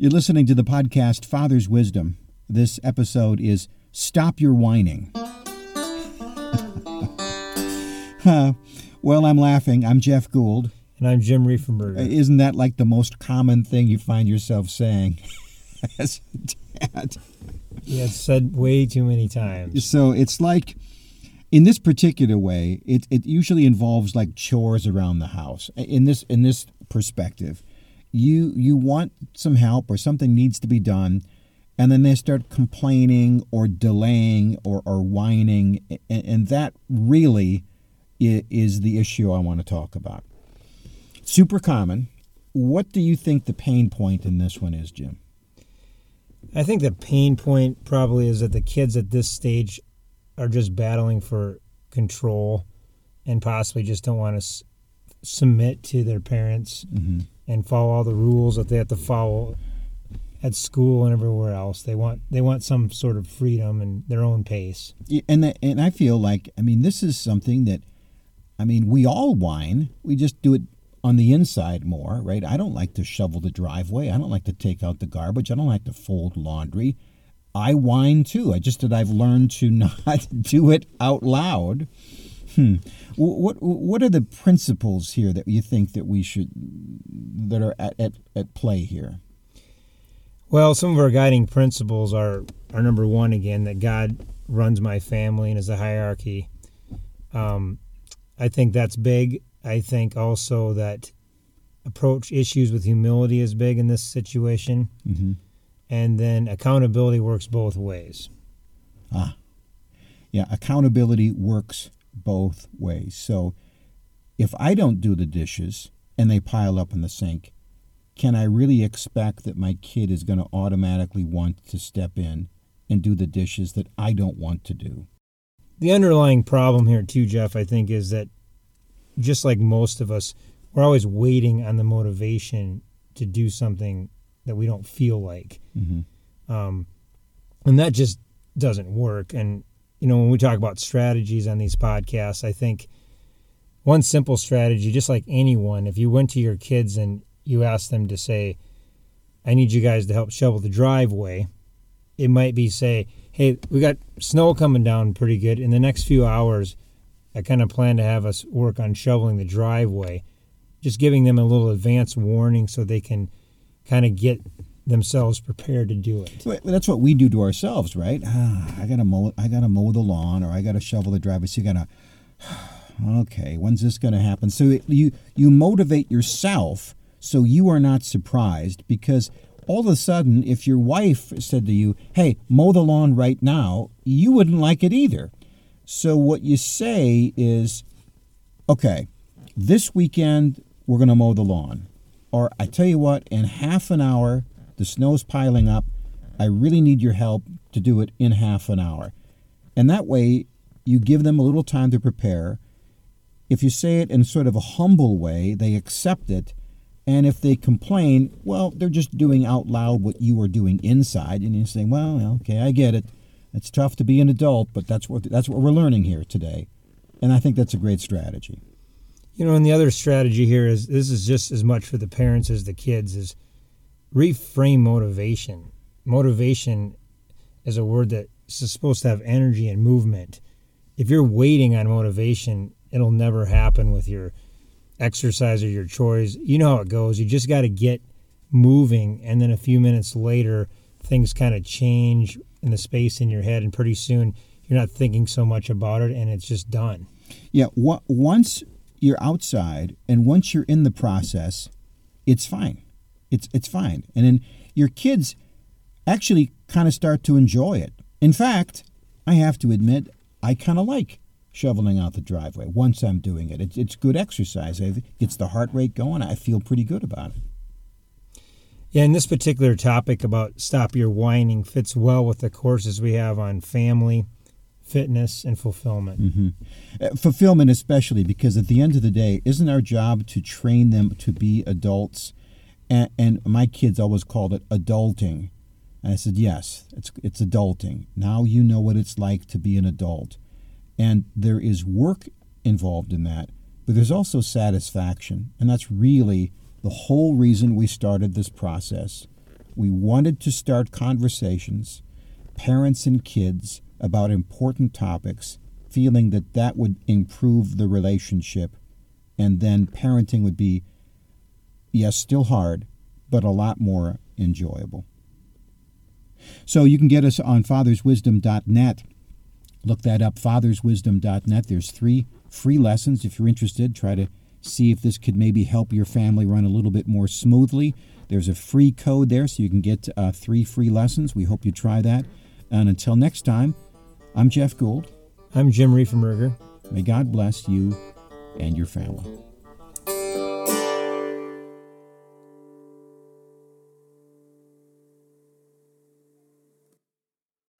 You're listening to the podcast Father's Wisdom. This episode is Stop Your Whining. well, I'm laughing. I'm Jeff Gould. And I'm Jim Riefenberger. Uh, isn't that like the most common thing you find yourself saying as a dad? Yeah, it's said way too many times. So it's like, in this particular way, it, it usually involves like chores around the house. In this in this perspective, you you want some help or something needs to be done, and then they start complaining or delaying or, or whining, and, and that really is the issue I want to talk about. Super common. What do you think the pain point in this one is, Jim? I think the pain point probably is that the kids at this stage are just battling for control and possibly just don't want to s- submit to their parents mm-hmm. And follow all the rules that they have to follow at school and everywhere else. They want they want some sort of freedom and their own pace. And and I feel like I mean this is something that I mean we all whine. We just do it on the inside more, right? I don't like to shovel the driveway. I don't like to take out the garbage. I don't like to fold laundry. I whine too. I just that I've learned to not do it out loud. Hmm. What what are the principles here that you think that we should that are at, at, at play here? Well, some of our guiding principles are are number one again that God runs my family and is a hierarchy. Um, I think that's big. I think also that approach issues with humility is big in this situation. Mm-hmm. And then accountability works both ways. Ah, yeah, accountability works both ways. So if I don't do the dishes and they pile up in the sink, can I really expect that my kid is going to automatically want to step in and do the dishes that I don't want to do? The underlying problem here, too, Jeff, I think, is that just like most of us, we're always waiting on the motivation to do something that we don't feel like. Mm-hmm. Um, and that just doesn't work. And, you know, when we talk about strategies on these podcasts, I think one simple strategy, just like anyone, if you went to your kids and you asked them to say, I need you guys to help shovel the driveway, it might be say, hey, we got snow coming down pretty good. In the next few hours, I kind of plan to have us work on shoveling the driveway, just giving them a little advance warning so they can kind of get themselves prepared to do it. That's what we do to ourselves, right? Ah, I gotta mow. I gotta mow the lawn, or I gotta shovel the driveway. So you gotta. Okay, when's this to happen? So you you motivate yourself so you are not surprised because all of a sudden, if your wife said to you, "Hey, mow the lawn right now," you wouldn't like it either. So what you say is, "Okay, this weekend we're to mow the lawn." Or I tell you what, in half an hour, the snow's piling up. I really need your help to do it in half an hour. And that way, you give them a little time to prepare. If you say it in sort of a humble way, they accept it. And if they complain, well, they're just doing out loud what you are doing inside. And you say, well, okay, I get it. It's tough to be an adult, but that's what, that's what we're learning here today. And I think that's a great strategy. You know, and the other strategy here is this is just as much for the parents as the kids is reframe motivation. Motivation is a word that is supposed to have energy and movement. If you're waiting on motivation, it'll never happen with your exercise or your chores. You know how it goes. You just got to get moving, and then a few minutes later, things kind of change in the space in your head, and pretty soon you're not thinking so much about it, and it's just done. Yeah, once you're outside, and once you're in the process, it's fine. It's it's fine, and then your kids actually kind of start to enjoy it. In fact, I have to admit, I kind of like shoveling out the driveway once I'm doing it. It's, it's good exercise. It gets the heart rate going. I feel pretty good about it. Yeah, and this particular topic about stop your whining fits well with the courses we have on family, fitness, and fulfillment. Mm-hmm. Uh, fulfillment, especially because at the end of the day, isn't our job to train them to be adults? And, and my kids always called it adulting. And I said, yes, it's, it's adulting. Now you know what it's like to be an adult. And there is work involved in that, but there's also satisfaction. And that's really the whole reason we started this process We wanted to start conversations, parents and kids, about important topics, feeling that that would improve the relationship, and then parenting would be, yes, still hard, but a lot more enjoyable. So you can get us on fatherswisdom.net. Look that up, fatherswisdom.net. There's three free lessons if you're interested. Try to see if this could maybe help your family run a little bit more smoothly. There's a free code there so you can get uh, three free lessons. We hope you try that. And until next time, I'm Jeff Gould. I'm Jim Riefenberger. May God bless you and your family.